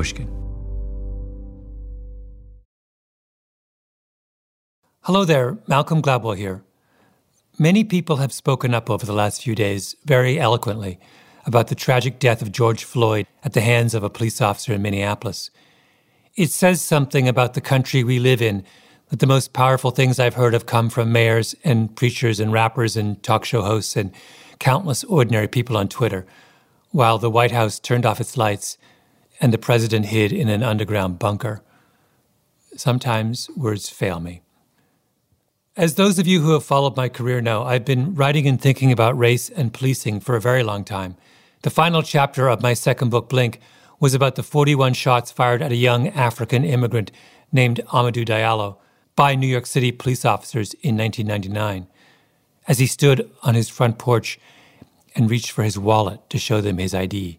Pushkin. Hello there, Malcolm Gladwell here. Many people have spoken up over the last few days very eloquently about the tragic death of George Floyd at the hands of a police officer in Minneapolis. It says something about the country we live in that the most powerful things I've heard have come from mayors and preachers and rappers and talk show hosts and countless ordinary people on Twitter, while the White House turned off its lights and the president hid in an underground bunker. Sometimes words fail me. As those of you who have followed my career know, I've been writing and thinking about race and policing for a very long time. The final chapter of my second book, Blink, was about the 41 shots fired at a young African immigrant named Amadou Diallo by New York City police officers in 1999 as he stood on his front porch and reached for his wallet to show them his ID.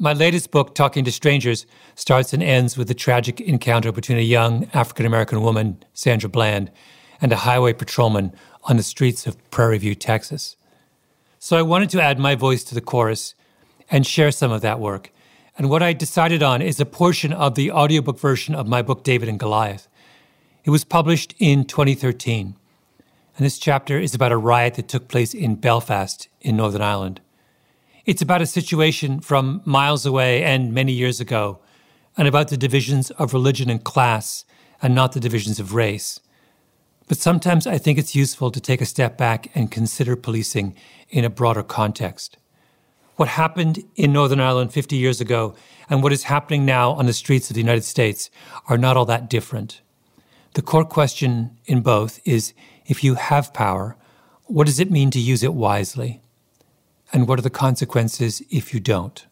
My latest book, Talking to Strangers, starts and ends with the tragic encounter between a young African American woman, Sandra Bland, and a highway patrolman on the streets of Prairie View, Texas. So I wanted to add my voice to the chorus and share some of that work. And what I decided on is a portion of the audiobook version of my book, David and Goliath. It was published in 2013. And this chapter is about a riot that took place in Belfast in Northern Ireland. It's about a situation from miles away and many years ago, and about the divisions of religion and class, and not the divisions of race. But sometimes I think it's useful to take a step back and consider policing in a broader context. What happened in Northern Ireland 50 years ago and what is happening now on the streets of the United States are not all that different. The core question in both is if you have power, what does it mean to use it wisely? And what are the consequences if you don't?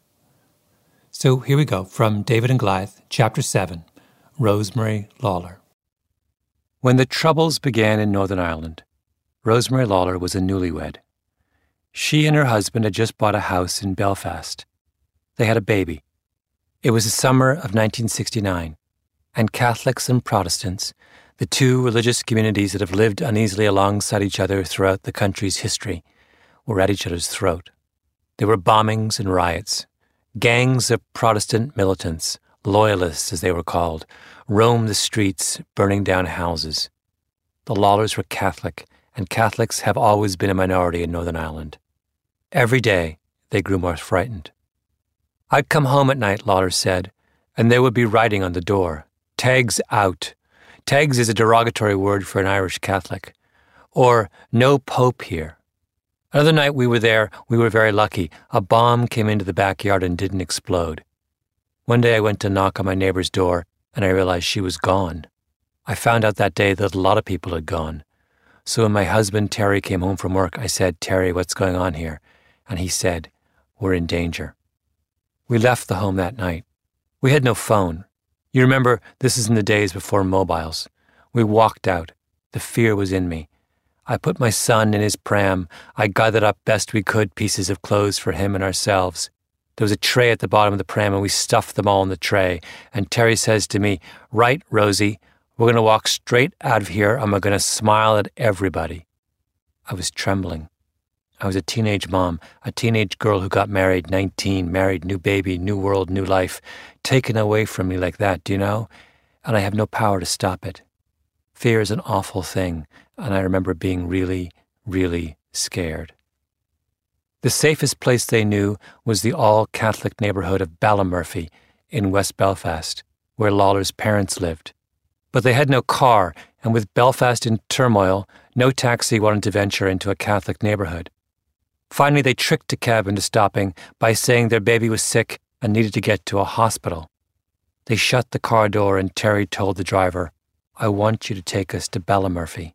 So here we go from David and Goliath, Chapter 7 Rosemary Lawler. When the Troubles began in Northern Ireland, Rosemary Lawler was a newlywed. She and her husband had just bought a house in Belfast. They had a baby. It was the summer of 1969, and Catholics and Protestants, the two religious communities that have lived uneasily alongside each other throughout the country's history, were at each other's throat. There were bombings and riots. Gangs of Protestant militants, loyalists as they were called, roamed the streets, burning down houses. The Lawlers were Catholic, and Catholics have always been a minority in Northern Ireland. Every day, they grew more frightened. I'd come home at night, Lawler said, and there would be writing on the door Taigs out. Taigs is a derogatory word for an Irish Catholic. Or, no Pope here. Another night we were there, we were very lucky. A bomb came into the backyard and didn't explode. One day I went to knock on my neighbor's door and I realized she was gone. I found out that day that a lot of people had gone. So when my husband Terry came home from work, I said, Terry, what's going on here? And he said, We're in danger. We left the home that night. We had no phone. You remember, this is in the days before mobiles. We walked out. The fear was in me. I put my son in his pram. I gathered up best we could pieces of clothes for him and ourselves. There was a tray at the bottom of the pram, and we stuffed them all in the tray. And Terry says to me, Right, Rosie, we're going to walk straight out of here we're going to smile at everybody. I was trembling. I was a teenage mom, a teenage girl who got married, 19, married, new baby, new world, new life, taken away from me like that, do you know? And I have no power to stop it. Fear is an awful thing, and I remember being really, really scared. The safest place they knew was the all Catholic neighbourhood of Ballymurphy in West Belfast, where Lawler's parents lived. But they had no car, and with Belfast in turmoil, no taxi wanted to venture into a Catholic neighbourhood. Finally, they tricked a cab into stopping by saying their baby was sick and needed to get to a hospital. They shut the car door, and Terry told the driver, I want you to take us to Ballymurphy.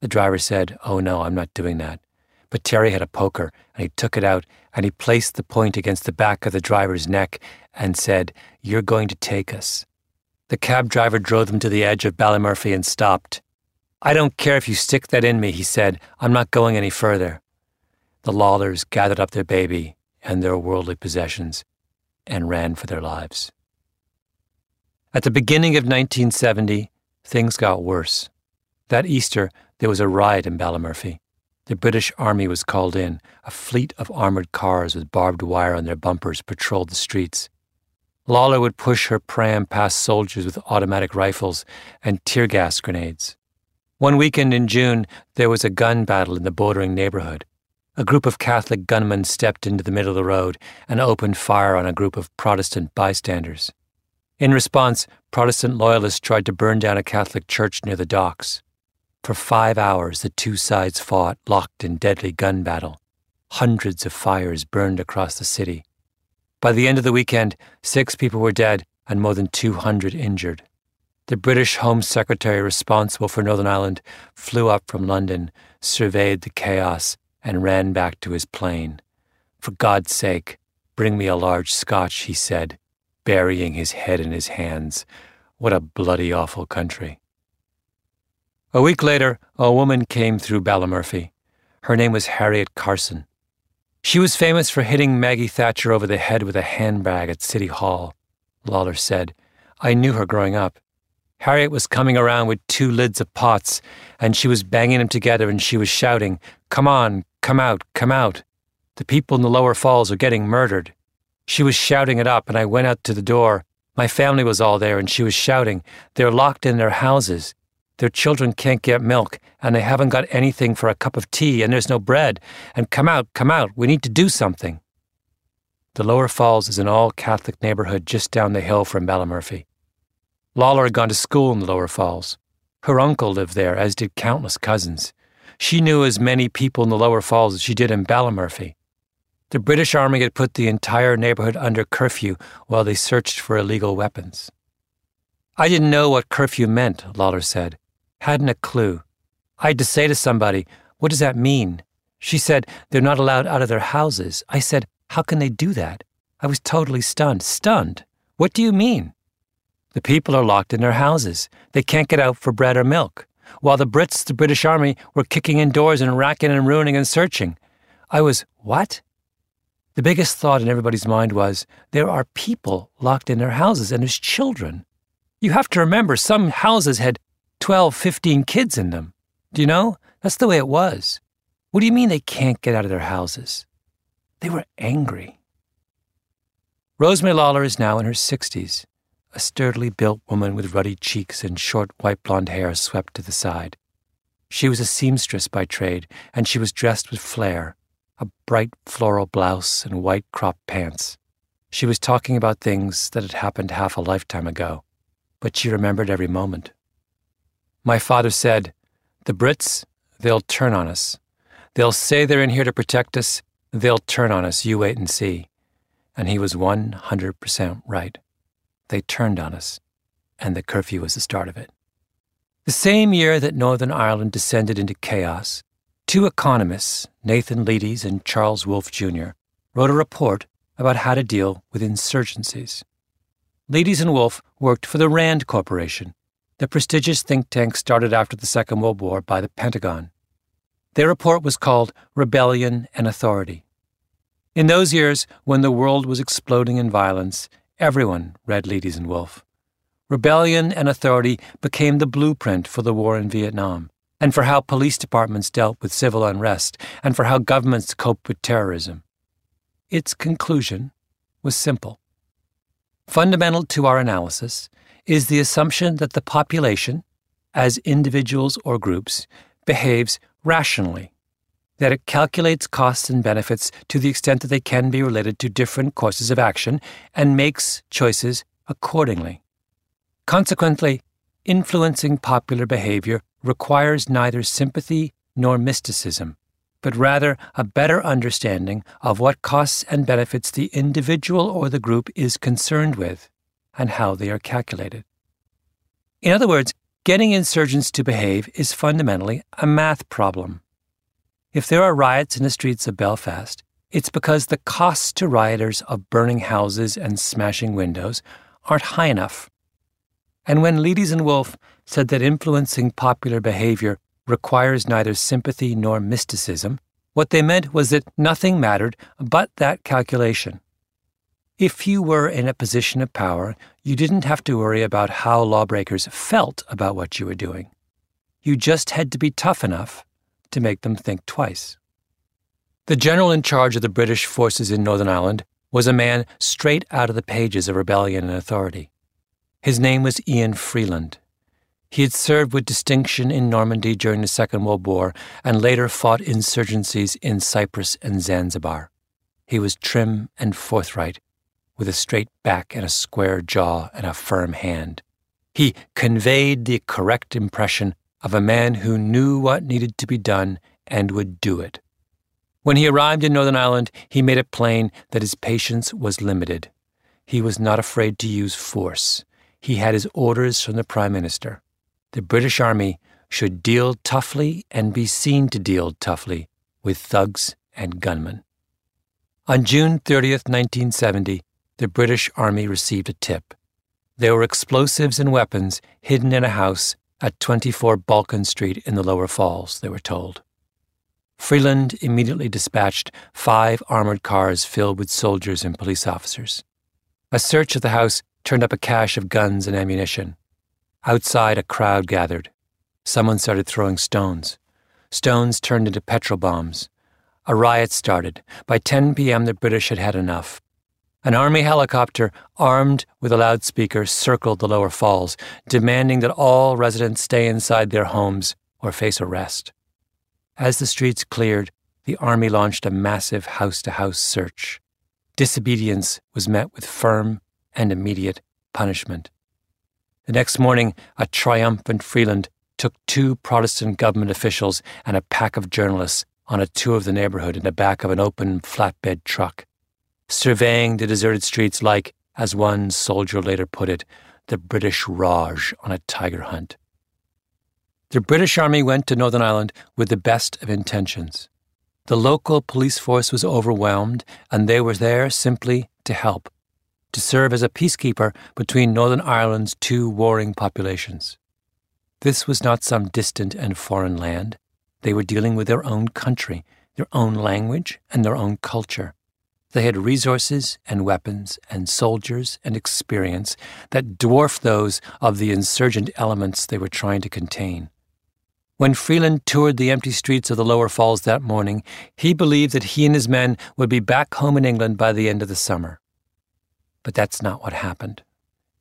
The driver said, Oh no, I'm not doing that. But Terry had a poker, and he took it out, and he placed the point against the back of the driver's neck and said, You're going to take us. The cab driver drove them to the edge of Ballymurphy and stopped. I don't care if you stick that in me, he said. I'm not going any further. The Lawlers gathered up their baby and their worldly possessions and ran for their lives. At the beginning of 1970, things got worse. That Easter, there was a riot in Ballymurphy. The British Army was called in. A fleet of armoured cars with barbed wire on their bumpers patrolled the streets. Lawler would push her pram past soldiers with automatic rifles and tear gas grenades. One weekend in June, there was a gun battle in the bordering neighborhood. A group of Catholic gunmen stepped into the middle of the road and opened fire on a group of Protestant bystanders. In response, Protestant loyalists tried to burn down a Catholic church near the docks. For five hours, the two sides fought, locked in deadly gun battle. Hundreds of fires burned across the city. By the end of the weekend, six people were dead and more than 200 injured. The British Home Secretary responsible for Northern Ireland flew up from London, surveyed the chaos, and ran back to his plane. For God's sake, bring me a large scotch, he said, burying his head in his hands. What a bloody awful country. A week later, a woman came through Ballymurphy. Her name was Harriet Carson. She was famous for hitting Maggie Thatcher over the head with a handbag at City Hall. Lawler said, I knew her growing up. Harriet was coming around with two lids of pots, and she was banging them together and she was shouting, Come on, come out, come out. The people in the lower falls are getting murdered. She was shouting it up, and I went out to the door. My family was all there, and she was shouting, They're locked in their houses. Their children can't get milk, and they haven't got anything for a cup of tea, and there's no bread. And come out, come out, we need to do something. The Lower Falls is an all Catholic neighborhood just down the hill from Ballymurphy. Lawler had gone to school in the Lower Falls. Her uncle lived there, as did countless cousins. She knew as many people in the Lower Falls as she did in Ballymurphy. The British Army had put the entire neighborhood under curfew while they searched for illegal weapons. I didn't know what curfew meant, Lawler said. Hadn't a clue. I had to say to somebody, What does that mean? She said, They're not allowed out of their houses. I said, How can they do that? I was totally stunned. Stunned? What do you mean? The people are locked in their houses. They can't get out for bread or milk. While the Brits, the British Army, were kicking in doors and racking and ruining and searching. I was, What? The biggest thought in everybody's mind was, There are people locked in their houses and there's children. You have to remember, some houses had 12, 15 kids in them. Do you know? That's the way it was. What do you mean they can't get out of their houses? They were angry. Rosemary Lawler is now in her 60s, a sturdily built woman with ruddy cheeks and short white blonde hair swept to the side. She was a seamstress by trade, and she was dressed with flair a bright floral blouse and white crop pants. She was talking about things that had happened half a lifetime ago, but she remembered every moment. My father said, The Brits, they'll turn on us. They'll say they're in here to protect us. They'll turn on us. You wait and see. And he was 100% right. They turned on us, and the curfew was the start of it. The same year that Northern Ireland descended into chaos, two economists, Nathan Leites and Charles Wolf Jr., wrote a report about how to deal with insurgencies. Leites and Wolf worked for the RAND Corporation, the prestigious think tank started after the Second World War by the Pentagon. Their report was called Rebellion and Authority. In those years, when the world was exploding in violence, everyone read Leites and Wolf. Rebellion and Authority became the blueprint for the war in Vietnam, and for how police departments dealt with civil unrest, and for how governments coped with terrorism. Its conclusion was simple. Fundamental to our analysis is the assumption that the population, as individuals or groups, behaves rationally, that it calculates costs and benefits to the extent that they can be related to different courses of action and makes choices accordingly. Consequently, influencing popular behavior requires neither sympathy nor mysticism, but rather a better understanding of what costs and benefits the individual or the group is concerned with and how they are calculated. In other words, Getting insurgents to behave is fundamentally a math problem. If there are riots in the streets of Belfast, it's because the costs to rioters of burning houses and smashing windows aren't high enough. And when Leites and Wolf said that influencing popular behavior requires neither sympathy nor mysticism, what they meant was that nothing mattered but that calculation. If you were in a position of power, you didn't have to worry about how lawbreakers felt about what you were doing. You just had to be tough enough to make them think twice. The general in charge of the British forces in Northern Ireland was a man straight out of the pages of Rebellion and Authority. His name was Ian Freeland. He had served with distinction in Normandy during the Second World War and later fought insurgencies in Cyprus and Zanzibar. He was trim and forthright with a straight back and a square jaw and a firm hand. He conveyed the correct impression of a man who knew what needed to be done and would do it. When he arrived in Northern Ireland, he made it plain that his patience was limited. He was not afraid to use force. He had his orders from the Prime Minister. The British Army should deal toughly and be seen to deal toughly with thugs and gunmen. On June 30th, 1970, the British Army received a tip. There were explosives and weapons hidden in a house at 24 Balkan Street in the Lower Falls, they were told. Freeland immediately dispatched five armored cars filled with soldiers and police officers. A search of the house turned up a cache of guns and ammunition. Outside, a crowd gathered. Someone started throwing stones. Stones turned into petrol bombs. A riot started. By 10 p.m., the British had had enough. An army helicopter, armed with a loudspeaker, circled the lower falls, demanding that all residents stay inside their homes or face arrest. As the streets cleared, the army launched a massive house to house search. Disobedience was met with firm and immediate punishment. The next morning, a triumphant Freeland took two Protestant government officials and a pack of journalists on a tour of the neighborhood in the back of an open flatbed truck surveying the deserted streets like, as one soldier later put it, the British Raj on a tiger hunt. The British Army went to Northern Ireland with the best of intentions. The local police force was overwhelmed, and they were there simply to help, to serve as a peacekeeper between Northern Ireland's two warring populations. This was not some distant and foreign land. They were dealing with their own country, their own language, and their own culture. They had resources and weapons and soldiers and experience that dwarfed those of the insurgent elements they were trying to contain. When Freeland toured the empty streets of the lower falls that morning, he believed that he and his men would be back home in England by the end of the summer. But that's not what happened.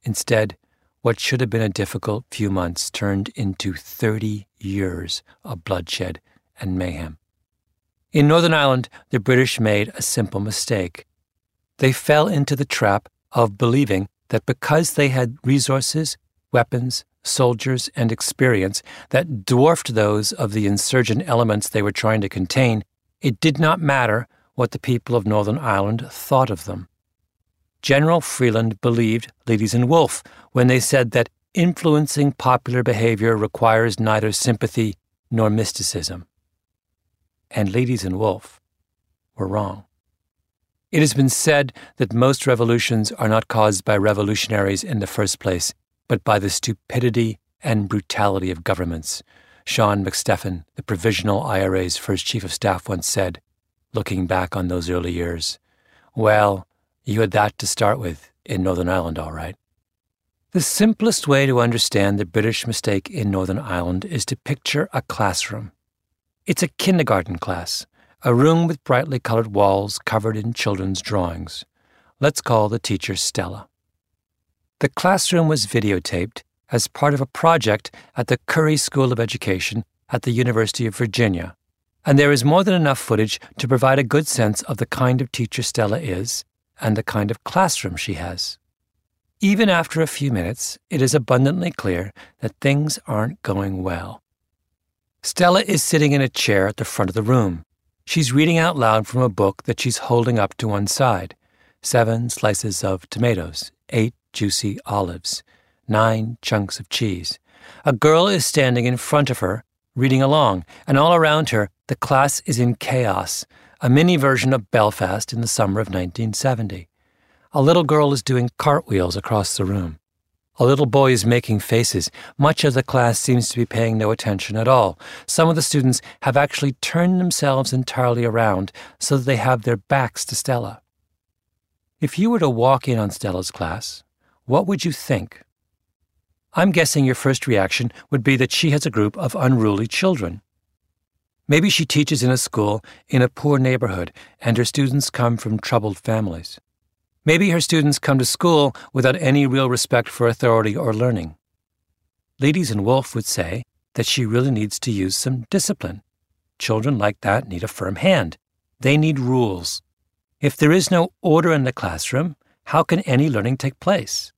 Instead, what should have been a difficult few months turned into 30 years of bloodshed and mayhem. In Northern Ireland, the British made a simple mistake. They fell into the trap of believing that because they had resources, weapons, soldiers, and experience that dwarfed those of the insurgent elements they were trying to contain, it did not matter what the people of Northern Ireland thought of them. General Freeland believed Leites and Wolf when they said that influencing popular behavior requires neither sympathy nor mysticism. And Leites and Wolf were wrong. It has been said that most revolutions are not caused by revolutionaries in the first place, but by the stupidity and brutality of governments. Seán Mac Stíofáin, the Provisional IRA's first chief of staff, once said, looking back on those early years, Well, you had that to start with in Northern Ireland, all right. The simplest way to understand the British mistake in Northern Ireland is to picture a classroom. It's a kindergarten class, a room with brightly colored walls covered in children's drawings. Let's call the teacher Stella. The classroom was videotaped as part of a project at the Curry School of Education at the University of Virginia, and there is more than enough footage to provide a good sense of the kind of teacher Stella is and the kind of classroom she has. Even after a few minutes, it is abundantly clear that things aren't going well. Stella is sitting in a chair at the front of the room. She's reading out loud from a book that she's holding up to one side seven slices of tomatoes, eight juicy olives, nine chunks of cheese. A girl is standing in front of her, reading along, and all around her, the class is in chaos, a mini version of Belfast in the summer of 1970. A little girl is doing cartwheels across the room. A little boy is making faces. Much of the class seems to be paying no attention at all. Some of the students have actually turned themselves entirely around so that they have their backs to Stella. If you were to walk in on Stella's class, what would you think? I'm guessing your first reaction would be that she has a group of unruly children. Maybe she teaches in a school in a poor neighborhood and her students come from troubled families. Maybe her students come to school without any real respect for authority or learning. Leites and Wolf would say that she really needs to use some discipline. Children like that need a firm hand. They need rules. If there is no order in the classroom, how can any learning take place?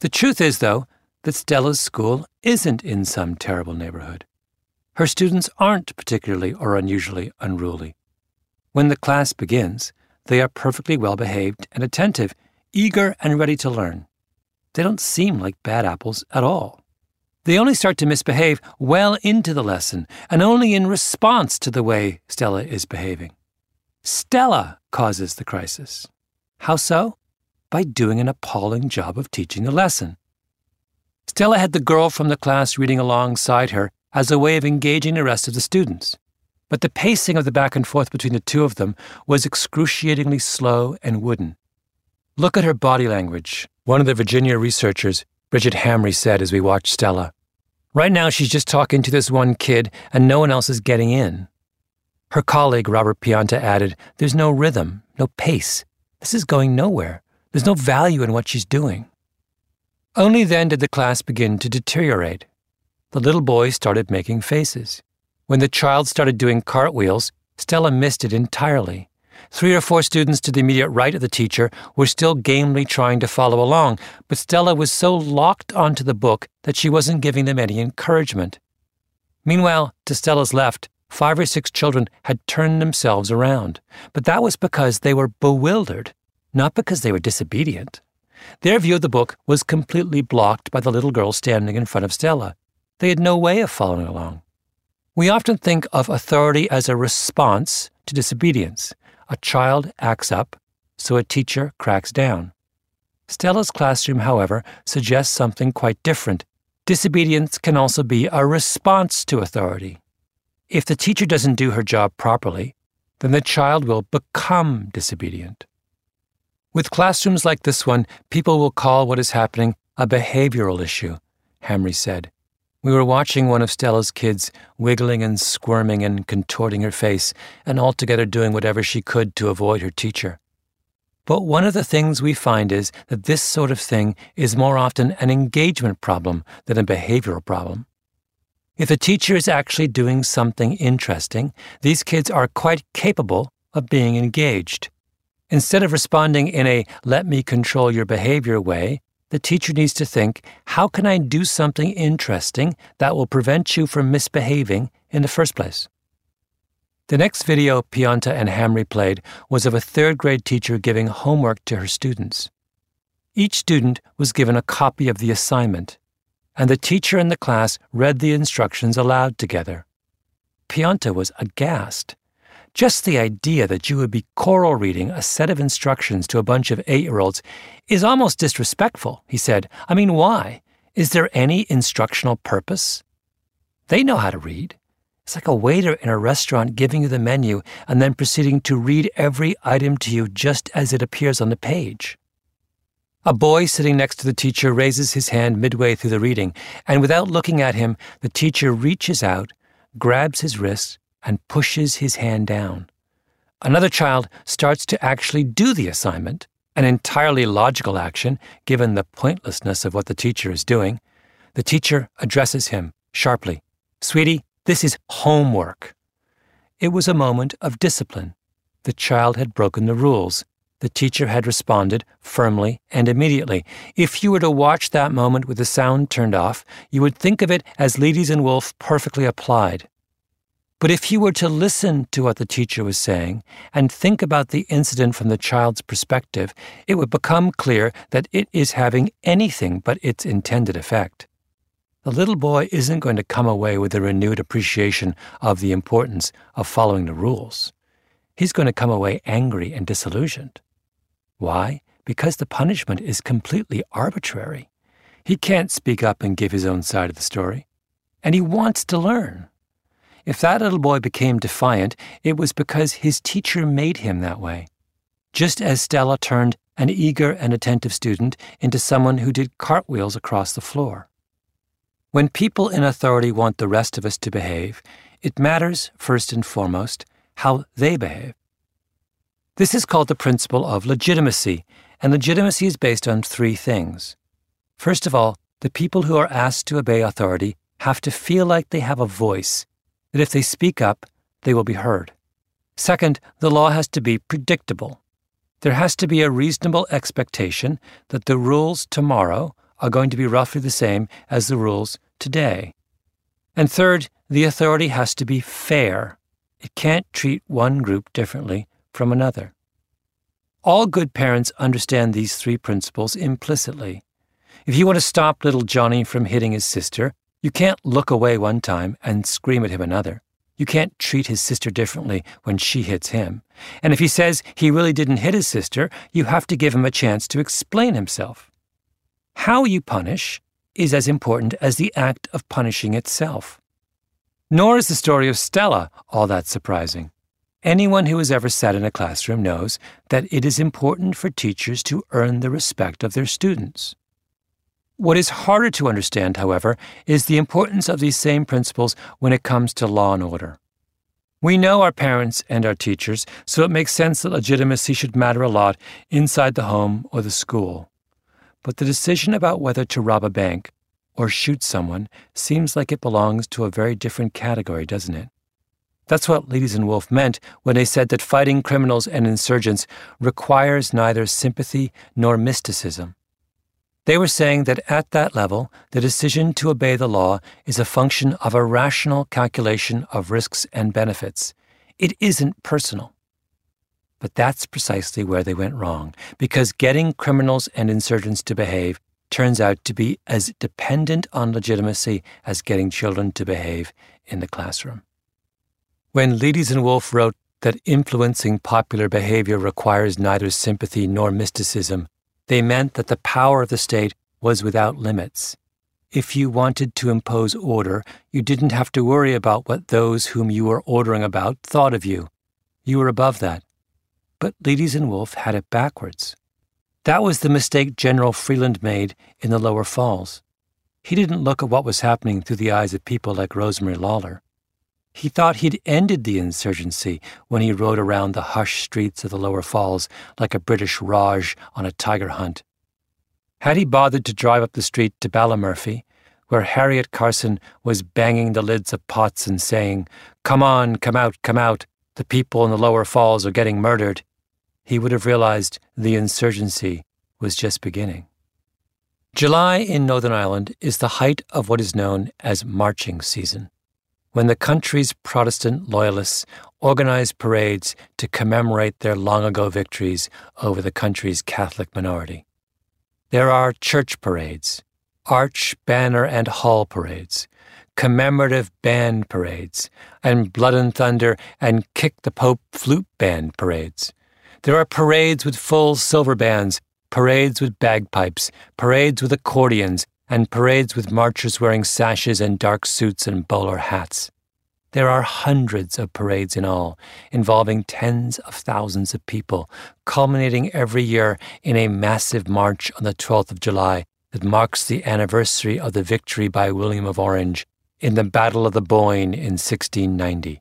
The truth is, though, that Stella's school isn't in some terrible neighborhood. Her students aren't particularly or unusually unruly. When the class begins, they are perfectly well behaved and attentive, eager and ready to learn. They don't seem like bad apples at all. They only start to misbehave well into the lesson and only in response to the way Stella is behaving. Stella causes the crisis. How so? by doing an appalling job of teaching the lesson. Stella had the girl from the class reading alongside her as a way of engaging the rest of the students. But the pacing of the back and forth between the two of them was excruciatingly slow and wooden. Look at her body language, one of the Virginia researchers, Bridget Hamre, said as we watched Stella. Right now, she's just talking to this one kid, and no one else is getting in. Her colleague, Robert Pianta, added, There's no rhythm, no pace. This is going nowhere. There's no value in what she's doing. Only then did the class begin to deteriorate. The little boy started making faces. When the child started doing cartwheels, Stella missed it entirely. Three or four students to the immediate right of the teacher were still gamely trying to follow along, but Stella was so locked onto the book that she wasn't giving them any encouragement. Meanwhile, to Stella's left, five or six children had turned themselves around, but that was because they were bewildered not because they were disobedient. Their view of the book was completely blocked by the little girl standing in front of Stella. They had no way of following along. We often think of authority as a response to disobedience. A child acts up, so a teacher cracks down. Stella's classroom, however, suggests something quite different. Disobedience can also be a response to authority. If the teacher doesn't do her job properly, then the child will become disobedient. With classrooms like this one, people will call what is happening a behavioral issue, Hamre said. We were watching one of Stella's kids wiggling and squirming and contorting her face, and altogether doing whatever she could to avoid her teacher. But one of the things we find is that this sort of thing is more often an engagement problem than a behavioral problem. If a teacher is actually doing something interesting, these kids are quite capable of being engaged. Instead of responding in a let me control your behavior way, the teacher needs to think how can I do something interesting that will prevent you from misbehaving in the first place? The next video Pianta and Hamre played was of a third grade teacher giving homework to her students. Each student was given a copy of the assignment, and the teacher and the class read the instructions aloud together. Pianta was aghast. Just the idea that you would be choral reading a set of instructions to a bunch of eight year olds is almost disrespectful, he said. I mean, why? Is there any instructional purpose? They know how to read. It's like a waiter in a restaurant giving you the menu and then proceeding to read every item to you just as it appears on the page. A boy sitting next to the teacher raises his hand midway through the reading, and without looking at him, the teacher reaches out, grabs his wrist, and pushes his hand down. Another child starts to actually do the assignment, an entirely logical action given the pointlessness of what the teacher is doing. The teacher addresses him sharply Sweetie, this is homework. It was a moment of discipline. The child had broken the rules. The teacher had responded firmly and immediately. If you were to watch that moment with the sound turned off, you would think of it as Leites and Wolf perfectly applied. But if you were to listen to what the teacher was saying and think about the incident from the child's perspective, it would become clear that it is having anything but its intended effect the little boy isn't going to come away with a renewed appreciation of the importance of following the rules. He's going to come away angry and disillusioned. Why? Because the punishment is completely arbitrary. He can't speak up and give his own side of the story. And he wants to learn. If that little boy became defiant, it was because his teacher made him that way. Just as Stella turned an eager and attentive student into someone who did cartwheels across the floor. When people in authority want the rest of us to behave, it matters, first and foremost, how they behave. This is called the principle of legitimacy, and legitimacy is based on three things. First of all, the people who are asked to obey authority have to feel like they have a voice, that if they speak up, they will be heard. Second, the law has to be predictable. There has to be a reasonable expectation that the rules tomorrow are going to be roughly the same as the rules today. And third, the authority has to be fair. It can't treat one group differently from another. All good parents understand these three principles implicitly. If you want to stop little Johnny from hitting his sister, you can't look away one time and scream at him another. You can't treat his sister differently when she hits him. And if he says he really didn't hit his sister, you have to give him a chance to explain himself. How you punish is as important as the act of punishing itself. Nor is the story of Stella all that surprising. Anyone who has ever sat in a classroom knows that it is important for teachers to earn the respect of their students. What is harder to understand, however, is the importance of these same principles when it comes to law and order. We know our parents and our teachers, so it makes sense that legitimacy should matter a lot inside the home or the school. But the decision about whether to rob a bank or shoot someone seems like it belongs to a very different category, doesn't it? That's what Leites and Wolf meant when they said that fighting criminals and insurgents requires neither sympathy nor mysticism. They were saying that at that level, the decision to obey the law is a function of a rational calculation of risks and benefits. It isn't personal. But that's precisely where they went wrong, because getting criminals and insurgents to behave turns out to be as dependent on legitimacy as getting children to behave in the classroom. When Leites and Wolf wrote that influencing popular behavior requires neither sympathy nor mysticism, they meant that the power of the state was without limits. If you wanted to impose order, you didn't have to worry about what those whom you were ordering about thought of you. You were above that. But Leites and Wolf had it backwards. That was the mistake General Freeland made in the lower falls. He didn't look at what was happening through the eyes of people like Rosemary Lawler. He thought he'd ended the insurgency when he rode around the hushed streets of the lower falls like a British Raj on a tiger hunt. Had he bothered to drive up the street to Ballymurphy, where Harriet Carson was banging the lids of pots and saying, Come on, come out, come out, the people in the lower falls are getting murdered, he would have realized the insurgency was just beginning. July in Northern Ireland is the height of what is known as marching season, when the country's Protestant loyalists organize parades to commemorate their long ago victories over the country's Catholic minority. There are church parades, arch, banner, and hall parades, commemorative band parades, and blood and thunder and kick the Pope flute band parades. There are parades with full silver bands, parades with bagpipes, parades with accordions, and parades with marchers wearing sashes and dark suits and bowler hats. There are hundreds of parades in all, involving tens of thousands of people, culminating every year in a massive march on the 12th of July that marks the anniversary of the victory by William of Orange in the Battle of the Boyne in 1690,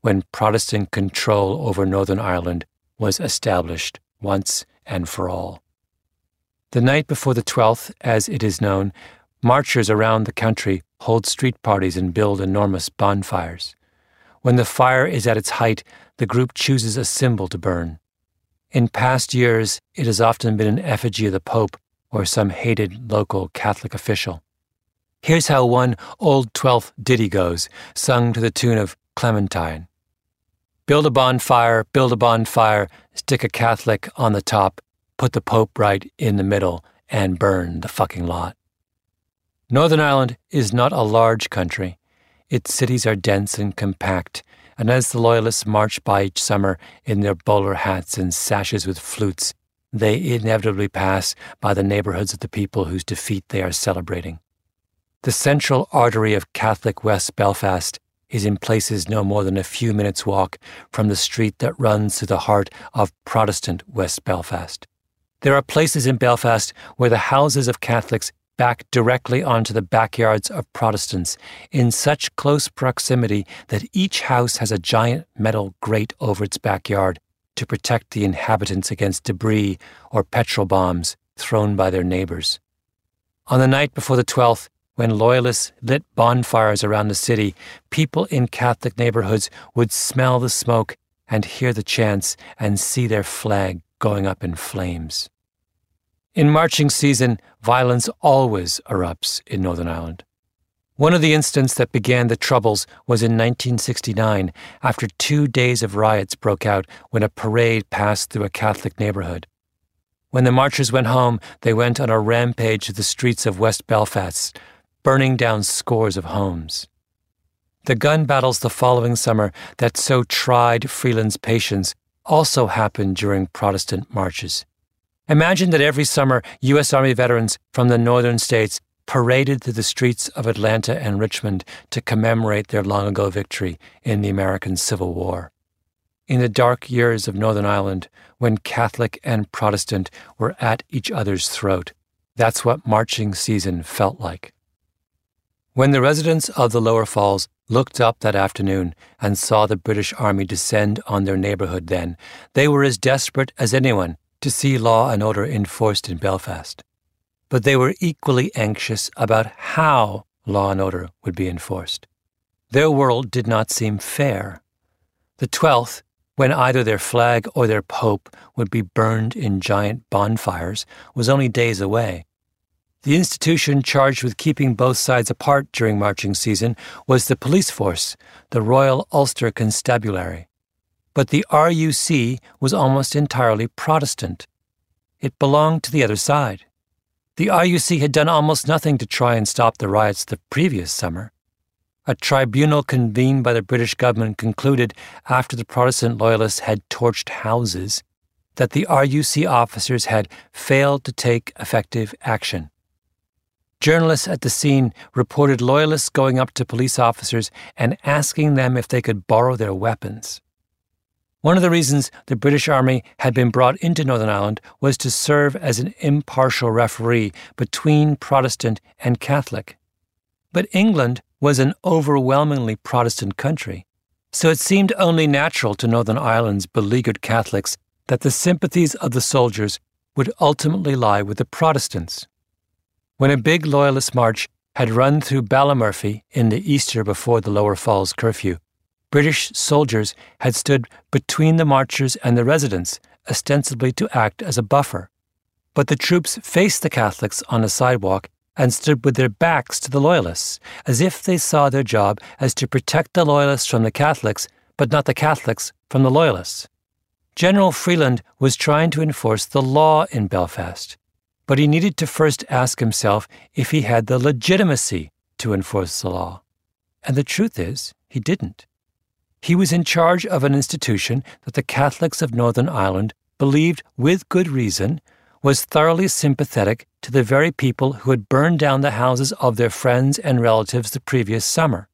when Protestant control over Northern Ireland was established once and for all. The night before the 12th, as it is known, marchers around the country hold street parties and build enormous bonfires. When the fire is at its height, the group chooses a symbol to burn. In past years, it has often been an effigy of the Pope or some hated local Catholic official. Here's how one Old Twelfth ditty goes, sung to the tune of Clementine. Build a bonfire, build a bonfire, stick a Catholic on the top, put the Pope right in the middle, and burn the fucking lot. Northern Ireland is not a large country. Its cities are dense and compact, and as the Loyalists march by each summer in their bowler hats and sashes with flutes, they inevitably pass by the neighborhoods of the people whose defeat they are celebrating. The central artery of Catholic West Belfast is in places no more than a few minutes' walk from the street that runs through the heart of Protestant West Belfast. There are places in Belfast where the houses of Catholics back directly onto the backyards of Protestants in such close proximity that each house has a giant metal grate over its backyard to protect the inhabitants against debris or petrol bombs thrown by their neighbors. On the night before the 12th, when loyalists lit bonfires around the city, people in Catholic neighborhoods would smell the smoke and hear the chants and see their flag going up in flames. In marching season, violence always erupts in Northern Ireland. One of the incidents that began the troubles was in 1969 after two days of riots broke out when a parade passed through a Catholic neighborhood. When the marchers went home, they went on a rampage through the streets of West Belfast, burning down scores of homes. The gun battles the following summer that so tried Freeland's patience also happened during Protestant marches. Imagine that every summer, U.S. Army veterans from the northern states paraded through the streets of Atlanta and Richmond to commemorate their long ago victory in the American Civil War. In the dark years of Northern Ireland, when Catholic and Protestant were at each other's throat, that's what marching season felt like. When the residents of the Lower Falls looked up that afternoon and saw the British Army descend on their neighborhood then, they were as desperate as anyone to see law and order enforced in Belfast but they were equally anxious about how law and order would be enforced. Their world did not seem fair. The 12th, when either their flag or their pope would be burned in giant bonfires, was only days away. The institution charged with keeping both sides apart during marching season was the police force, the Royal Ulster Constabulary. But the RUC was almost entirely Protestant. It belonged to the other side. The RUC had done almost nothing to try and stop the riots the previous summer. A tribunal convened by the British government concluded, after the Protestant loyalists had torched houses, that the RUC officers had failed to take effective action. Journalists at the scene reported loyalists going up to police officers and asking them if they could borrow their weapons. One of the reasons the British Army had been brought into Northern Ireland was to serve as an impartial referee between Protestant and Catholic. But England was an overwhelmingly Protestant country, so it seemed only natural to Northern Ireland's beleaguered Catholics that the sympathies of the soldiers would ultimately lie with the Protestants. When a big Loyalist march had run through Ballymurphy in the Easter before the Lower Falls curfew, British soldiers had stood between the marchers and the residents ostensibly to act as a buffer. But the troops faced the Catholics on the sidewalk and stood with their backs to the Loyalists, as if they saw their job as to protect the Loyalists from the Catholics, but not the Catholics from the Loyalists. General Freeland was trying to enforce the law in Belfast, but he needed to first ask himself if he had the legitimacy to enforce the law. And the truth is, he didn't. He was in charge of an institution that the Catholics of Northern Ireland believed, with good reason, was thoroughly sympathetic to the very people who had burned down the houses of their friends and relatives the previous summer.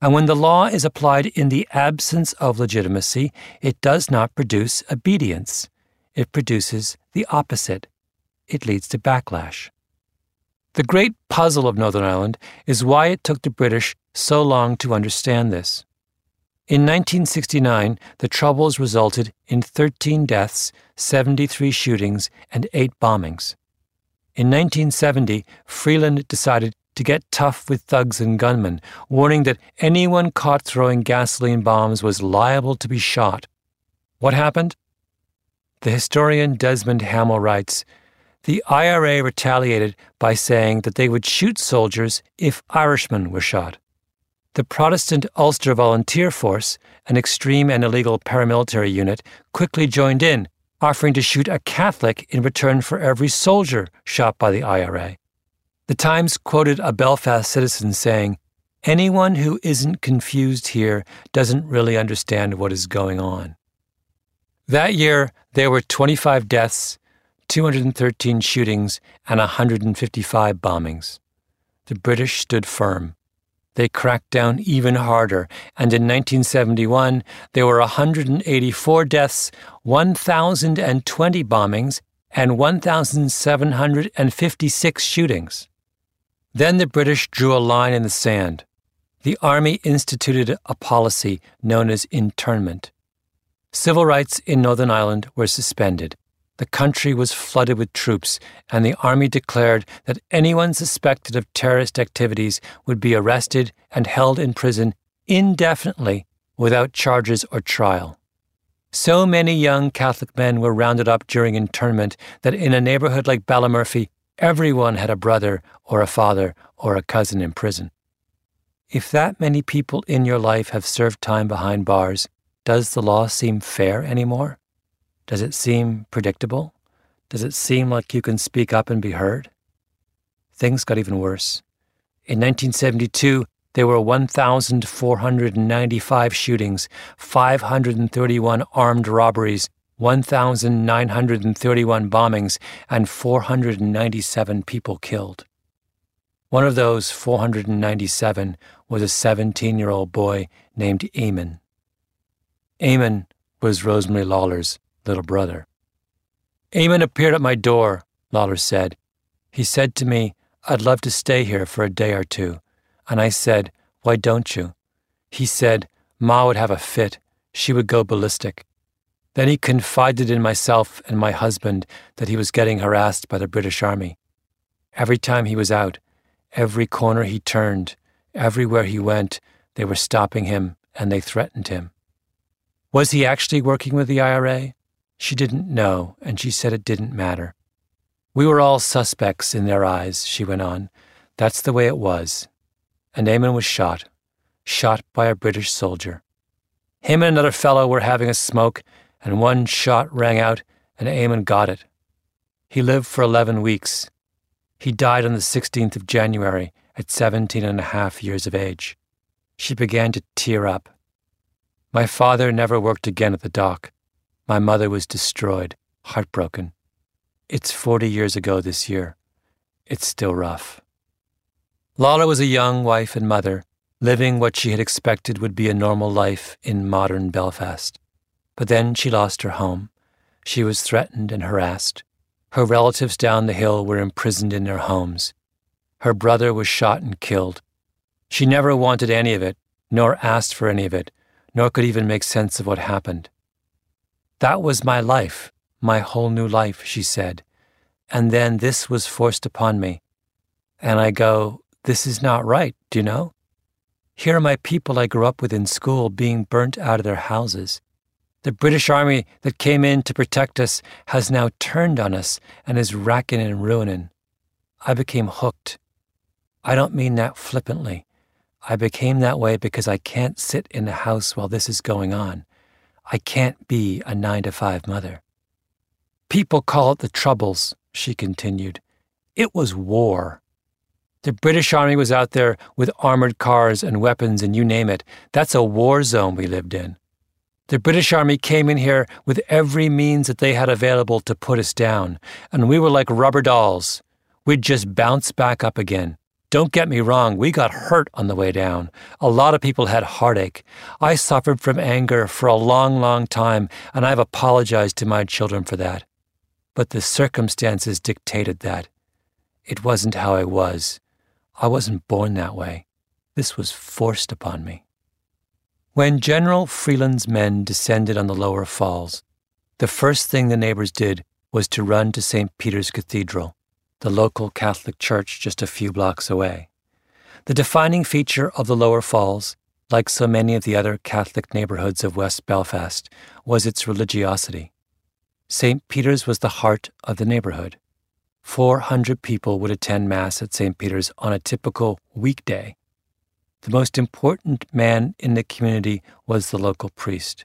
And when the law is applied in the absence of legitimacy, it does not produce obedience. It produces the opposite. It leads to backlash. The great puzzle of Northern Ireland is why it took the British so long to understand this. In 1969, the Troubles resulted in 13 deaths, 73 shootings, and 8 bombings. In 1970, Freeland decided to get tough with thugs and gunmen, warning that anyone caught throwing gasoline bombs was liable to be shot. What happened? The historian Desmond Hamill writes The IRA retaliated by saying that they would shoot soldiers if Irishmen were shot. The Protestant Ulster Volunteer Force, an extreme and illegal paramilitary unit, quickly joined in, offering to shoot a Catholic in return for every soldier shot by the IRA. The Times quoted a Belfast citizen saying, Anyone who isn't confused here doesn't really understand what is going on. That year, there were 25 deaths, 213 shootings, and 155 bombings. The British stood firm they cracked down even harder, and in 1971 there were 184 deaths, 1,020 bombings, and 1,756 shootings. Then the British drew a line in the sand. The Army instituted a policy known as internment. Civil rights in Northern Ireland were suspended, the country was flooded with troops, and the army declared that anyone suspected of terrorist activities would be arrested and held in prison indefinitely without charges or trial. So many young Catholic men were rounded up during internment that in a neighborhood like Ballymurphy, everyone had a brother or a father or a cousin in prison. If that many people in your life have served time behind bars, does the law seem fair anymore? Does it seem predictable? Does it seem like you can speak up and be heard? Things got even worse. In 1972, there were 1,495 shootings, 531 armed robberies, 1,931 bombings, and 497 people killed. One of those 497 was a 17 year old boy named Eamon. Eamon was Rosemary Lawler's little brother. Eamon appeared at my door, Lawler said. He said to me, I'd love to stay here for a day or two. And I said, Why don't you? He said, Ma would have a fit. She would go ballistic. Then he confided in myself and my husband that he was getting harassed by the British Army. Every time he was out, every corner he turned, everywhere he went, they were stopping him and they threatened him. Was he actually working with the IRA? She didn't know, and she said it didn't matter. We were all suspects in their eyes, she went on. That's the way it was. And Eamon was shot, shot by a British soldier. Him and another fellow were having a smoke, and one shot rang out, and Eamon got it. He lived for 11 weeks. He died on the 16th of January at 17 and a half years of age. She began to tear up. My father never worked again at the dock. My mother was destroyed, heartbroken. It's 40 years ago this year. It's still rough. Lawler was a young wife and mother, living what she had expected would be a normal life in modern Belfast. But then she lost her home. She was threatened and harassed. Her relatives down the hill were imprisoned in their homes. Her brother was shot and killed. She never wanted any of it, nor asked for any of it, nor could even make sense of what happened. That was my life, my whole new life, she said. And then this was forced upon me. And I go, This is not right, do you know? Here are my people I grew up with in school being burnt out of their houses. The British Army that came in to protect us has now turned on us and is racking and ruining. I became hooked. I don't mean that flippantly. I became that way because I can't sit in the house while this is going on. I can't be a nine to five mother. People call it the Troubles, she continued. It was war. The British Army was out there with armored cars and weapons and you name it. That's a war zone we lived in. The British Army came in here with every means that they had available to put us down, and we were like rubber dolls. We'd just bounce back up again. Don't get me wrong, we got hurt on the way down. A lot of people had heartache. I suffered from anger for a long, long time, and I've apologized to my children for that. But the circumstances dictated that. It wasn't how I was. I wasn't born that way. This was forced upon me. When General Freeland's men descended on the lower falls, the first thing the neighbors did was to run to St. Peter's Cathedral, the local Catholic church just a few blocks away. The defining feature of the lower falls, like so many of the other Catholic neighborhoods of West Belfast, was its religiosity. St. Peter's was the heart of the neighborhood. 400 people would attend Mass at St. Peter's on a typical weekday, the most important man in the community was the local priest.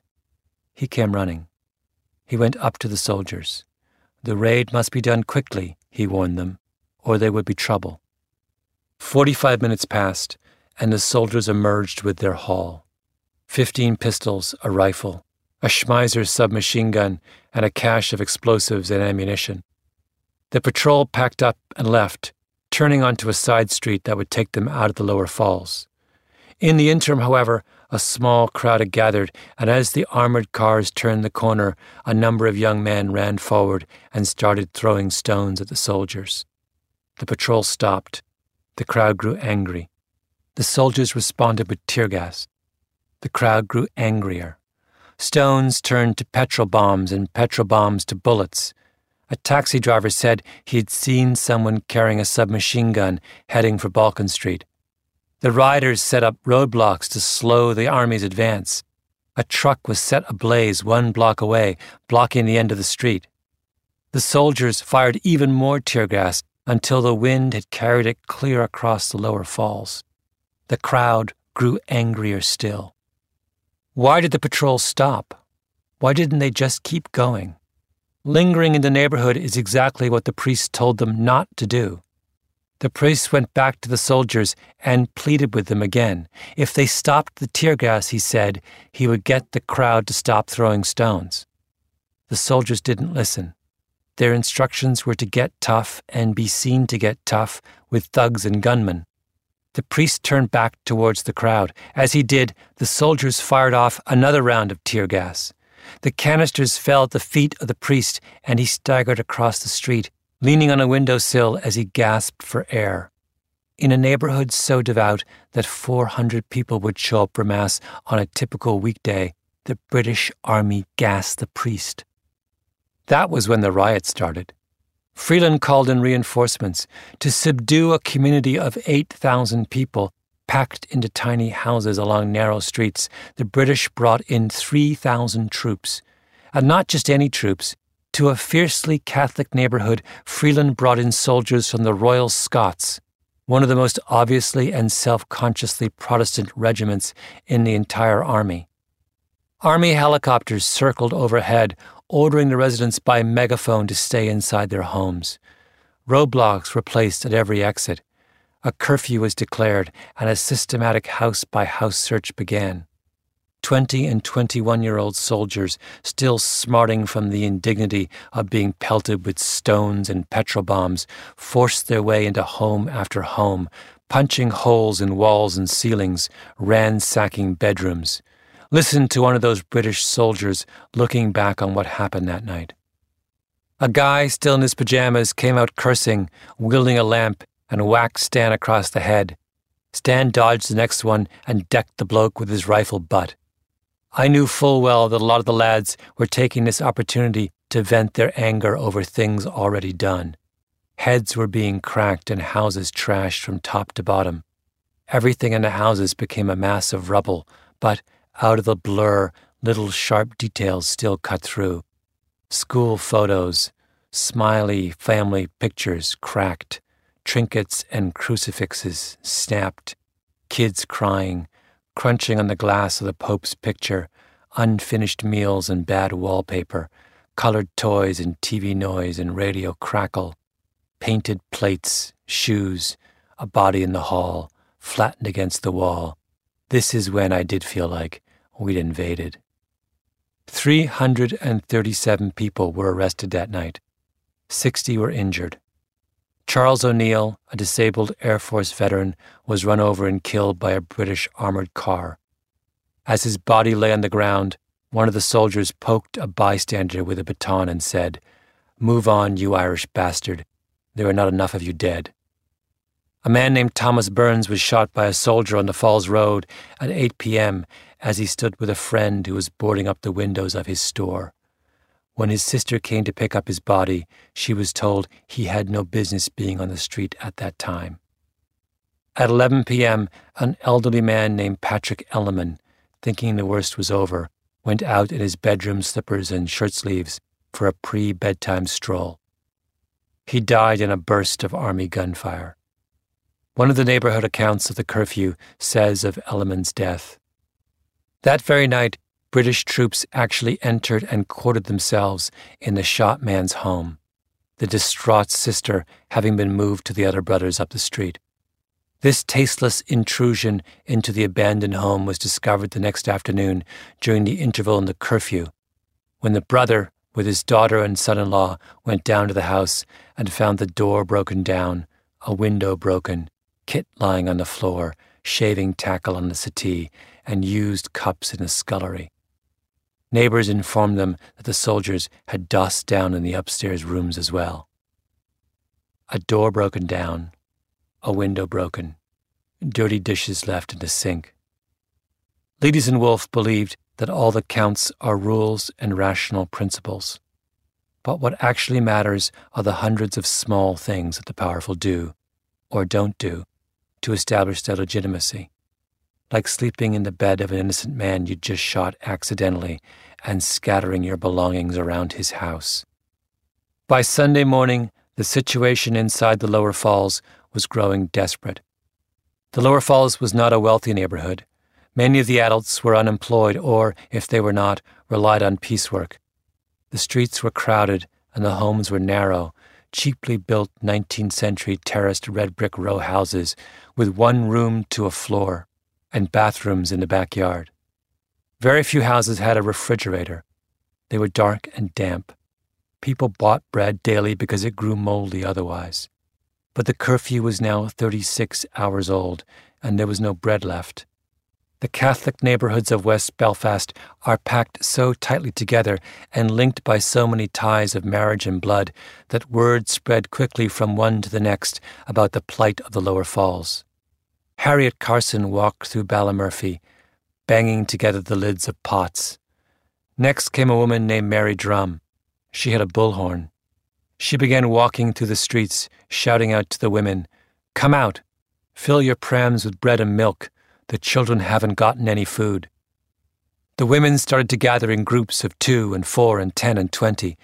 He came running. He went up to the soldiers. The raid must be done quickly, he warned them, or there would be trouble. Forty five minutes passed, and the soldiers emerged with their haul fifteen pistols, a rifle, a Schmeisser submachine gun, and a cache of explosives and ammunition. The patrol packed up and left, turning onto a side street that would take them out of the lower falls. In the interim, however, a small crowd had gathered, and as the armored cars turned the corner, a number of young men ran forward and started throwing stones at the soldiers. The patrol stopped. The crowd grew angry. The soldiers responded with tear gas. The crowd grew angrier. Stones turned to petrol bombs and petrol bombs to bullets. A taxi driver said he had seen someone carrying a submachine gun heading for Balkan Street. The riders set up roadblocks to slow the army's advance. A truck was set ablaze one block away, blocking the end of the street. The soldiers fired even more tear gas until the wind had carried it clear across the lower falls. The crowd grew angrier still. Why did the patrol stop? Why didn't they just keep going? Lingering in the neighborhood is exactly what the priest told them not to do. The priest went back to the soldiers and pleaded with them again. If they stopped the tear gas, he said, he would get the crowd to stop throwing stones. The soldiers didn't listen. Their instructions were to get tough and be seen to get tough with thugs and gunmen. The priest turned back towards the crowd. As he did, the soldiers fired off another round of tear gas. The canisters fell at the feet of the priest, and he staggered across the street, leaning on a windowsill as he gasped for air. In a neighborhood so devout that 400 people would show up for Mass on a typical weekday, the British Army gassed the priest. That was when the riot started. Freeland called in reinforcements to subdue a community of 8,000 people packed into tiny houses along narrow streets. The British brought in 3,000 troops. And not just any troops, to a fiercely Catholic neighbourhood, Freeland brought in soldiers from the Royal Scots, one of the most obviously and self consciously Protestant regiments in the entire army. Army helicopters circled overhead, ordering the residents by megaphone to stay inside their homes. Roadblocks were placed at every exit. A curfew was declared, and a systematic house by house search began. 20 and 21 year old soldiers, still smarting from the indignity of being pelted with stones and petrol bombs, forced their way into home after home, punching holes in walls and ceilings, ransacking bedrooms. Listen to one of those British soldiers looking back on what happened that night. A guy still in his pajamas came out cursing, wielding a lamp, and whacked Stan across the head. Stan dodged the next one and decked the bloke with his rifle butt. I knew full well that a lot of the lads were taking this opportunity to vent their anger over things already done. Heads were being cracked and houses trashed from top to bottom. Everything in the houses became a mass of rubble, but out of the blur little sharp details still cut through. School photos, smiley family pictures cracked, trinkets and crucifixes snapped, kids crying, crunching on the glass of the Pope's picture, unfinished meals and bad wallpaper, colored toys and TV noise and radio crackle, painted plates, shoes, a body in the hall, flattened against the wall. This is when I did feel like we'd invaded. 337 people were arrested that night. 60 were injured. Charles O'Neill, a disabled Air Force veteran, was run over and killed by a British armored car. As his body lay on the ground, one of the soldiers poked a bystander with a baton and said, Move on, you Irish bastard. There are not enough of you dead. A man named Thomas Burns was shot by a soldier on the Falls Road at 8 p.m. as he stood with a friend who was boarding up the windows of his store. When his sister came to pick up his body, she was told he had no business being on the street at that time. At 11 p.m., an elderly man named Patrick Elliman, thinking the worst was over, went out in his bedroom slippers and shirt sleeves for a pre bedtime stroll. He died in a burst of army gunfire. One of the neighborhood accounts of the curfew says of Elliman's death. That very night, British troops actually entered and quartered themselves in the shot man's home, the distraught sister having been moved to the other brothers up the street. This tasteless intrusion into the abandoned home was discovered the next afternoon during the interval in the curfew, when the brother, with his daughter and son in law, went down to the house and found the door broken down, a window broken, Kit lying on the floor, shaving tackle on the settee, and used cups in the scullery. Neighbors informed them that the soldiers had dossed down in the upstairs rooms as well. A door broken down, a window broken, dirty dishes left in the sink. Leites and Wolf believed that all that counts are rules and rational principles. But what actually matters are the hundreds of small things that the powerful do, or don't do, to establish their legitimacy like sleeping in the bed of an innocent man you just shot accidentally and scattering your belongings around his house. By Sunday morning, the situation inside the Lower Falls was growing desperate. The Lower Falls was not a wealthy neighborhood. Many of the adults were unemployed or, if they were not, relied on piecework. The streets were crowded and the homes were narrow, cheaply built 19th century terraced red brick row houses with one room to a floor and bathrooms in the backyard. Very few houses had a refrigerator. They were dark and damp. People bought bread daily because it grew moldy otherwise. But the curfew was now 36 hours old, and there was no bread left. The Catholic neighborhoods of West Belfast are packed so tightly together and linked by so many ties of marriage and blood that word spread quickly from one to the next about the plight of the lower falls. Harriet Carson walked through Ballymurphy, banging together the lids of pots. Next came a woman named Mary Drumm. She had a bullhorn. She began walking through the streets, shouting out to the women, Come out! Fill your prams with bread and milk. The children haven't gotten any food. The women started to gather in groups of two and four and ten and twenty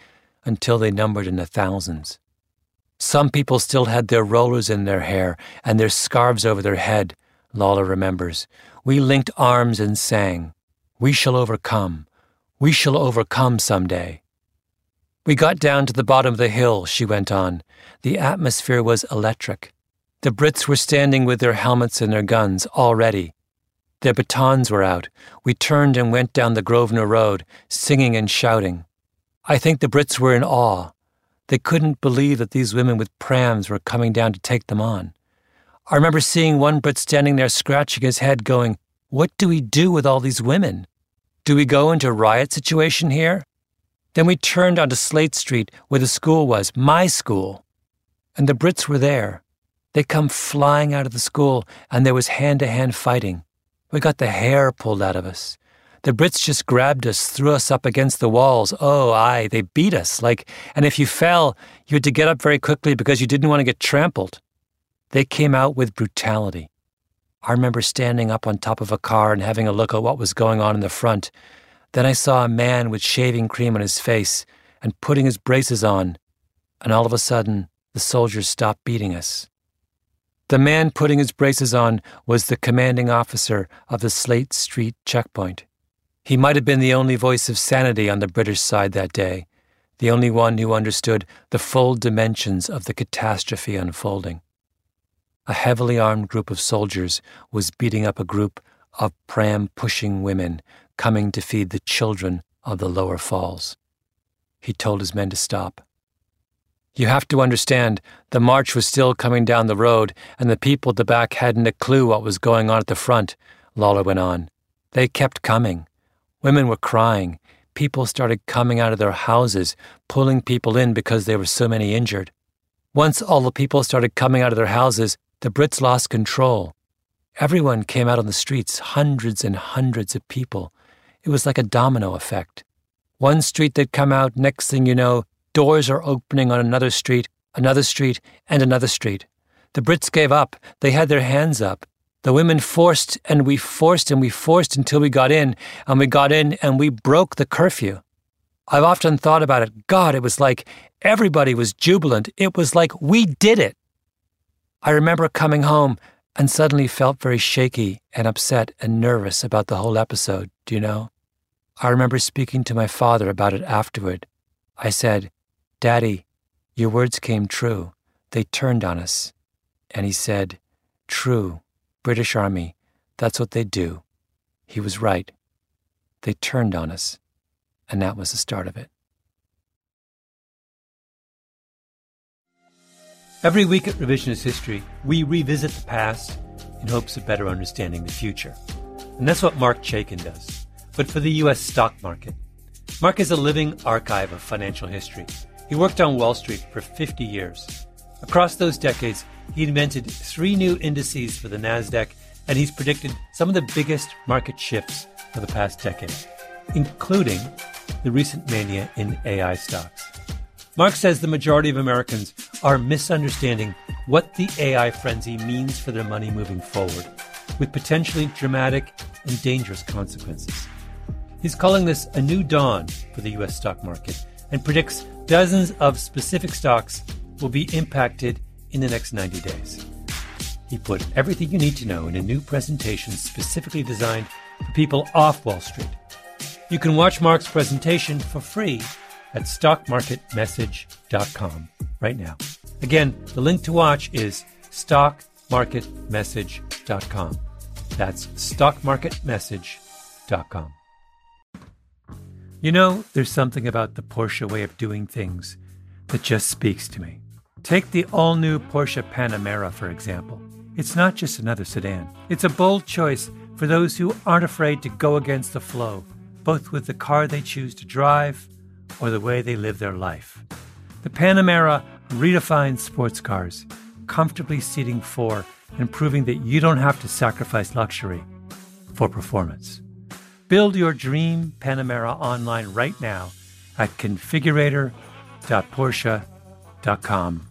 until they numbered in the thousands. Some people still had their rollers in their hair and their scarves over their head, Lawler remembers. We linked arms and sang, We shall overcome. We shall overcome some day. We got down to the bottom of the hill, she went on. The atmosphere was electric. The Brits were standing with their helmets and their guns, all ready. Their batons were out. We turned and went down the Grosvenor Road, singing and shouting. I think the Brits were in awe. They couldn't believe that these women with prams were coming down to take them on. I remember seeing one Brit standing there scratching his head, going, What do we do with all these women? Do we go into a riot situation here? Then we turned onto Slate Street, where the school was, my school. And the Brits were there. They come flying out of the school, and there was hand to hand fighting. We got the hair pulled out of us. The Brits just grabbed us, threw us up against the walls. Oh, aye, they beat us. Like, and if you fell, you had to get up very quickly because you didn't want to get trampled. They came out with brutality. I remember standing up on top of a car and having a look at what was going on in the front. Then I saw a man with shaving cream on his face and putting his braces on, and all of a sudden, the soldiers stopped beating us. The man putting his braces on was the commanding officer of the Slate Street checkpoint. He might have been the only voice of sanity on the British side that day, the only one who understood the full dimensions of the catastrophe unfolding. A heavily armed group of soldiers was beating up a group of pram pushing women coming to feed the children of the lower falls. He told his men to stop. You have to understand, the march was still coming down the road, and the people at the back hadn't a clue what was going on at the front, Lawler went on. They kept coming. Women were crying. People started coming out of their houses, pulling people in because there were so many injured. Once all the people started coming out of their houses, the Brits lost control. Everyone came out on the streets, hundreds and hundreds of people. It was like a domino effect. One street they'd come out, next thing you know, doors are opening on another street, another street, and another street. The Brits gave up. They had their hands up. The women forced and we forced and we forced until we got in, and we got in and we broke the curfew. I've often thought about it. God, it was like everybody was jubilant. It was like we did it. I remember coming home and suddenly felt very shaky and upset and nervous about the whole episode, do you know? I remember speaking to my father about it afterward. I said, Daddy, your words came true. They turned on us. And he said, True. British Army, that's what they do. He was right. They turned on us, and that was the start of it. Every week at Revisionist History, we revisit the past in hopes of better understanding the future. And that's what Marc Chaikin does, but for the U.S. stock market. Marc is a living archive of financial history. He worked on Wall Street for 50 years. Across those decades, he invented three new indices for the NASDAQ, and he's predicted some of the biggest market shifts for the past decade, including the recent mania in AI stocks. Marc says the majority of Americans are misunderstanding what the AI frenzy means for their money moving forward, with potentially dramatic and dangerous consequences. He's calling this a new dawn for the U.S. stock market and predicts dozens of specific stocks will be impacted in the next 90 days. He put everything you need to know in a new presentation specifically designed for people off Wall Street. You can watch Marc's presentation for free at stockmarketmessage.com right now. Again, the link to watch is stockmarketmessage.com. That's stockmarketmessage.com. You know, there's something about the Porsche way of doing things that just speaks to me. Take the all new Porsche Panamera, for example. It's not just another sedan, it's a bold choice for those who aren't afraid to go against the flow, both with the car they choose to drive or the way they live their life. The Panamera redefines sports cars, comfortably seating four and proving that you don't have to sacrifice luxury for performance. Build your dream Panamera online right now at configurator.porsche.com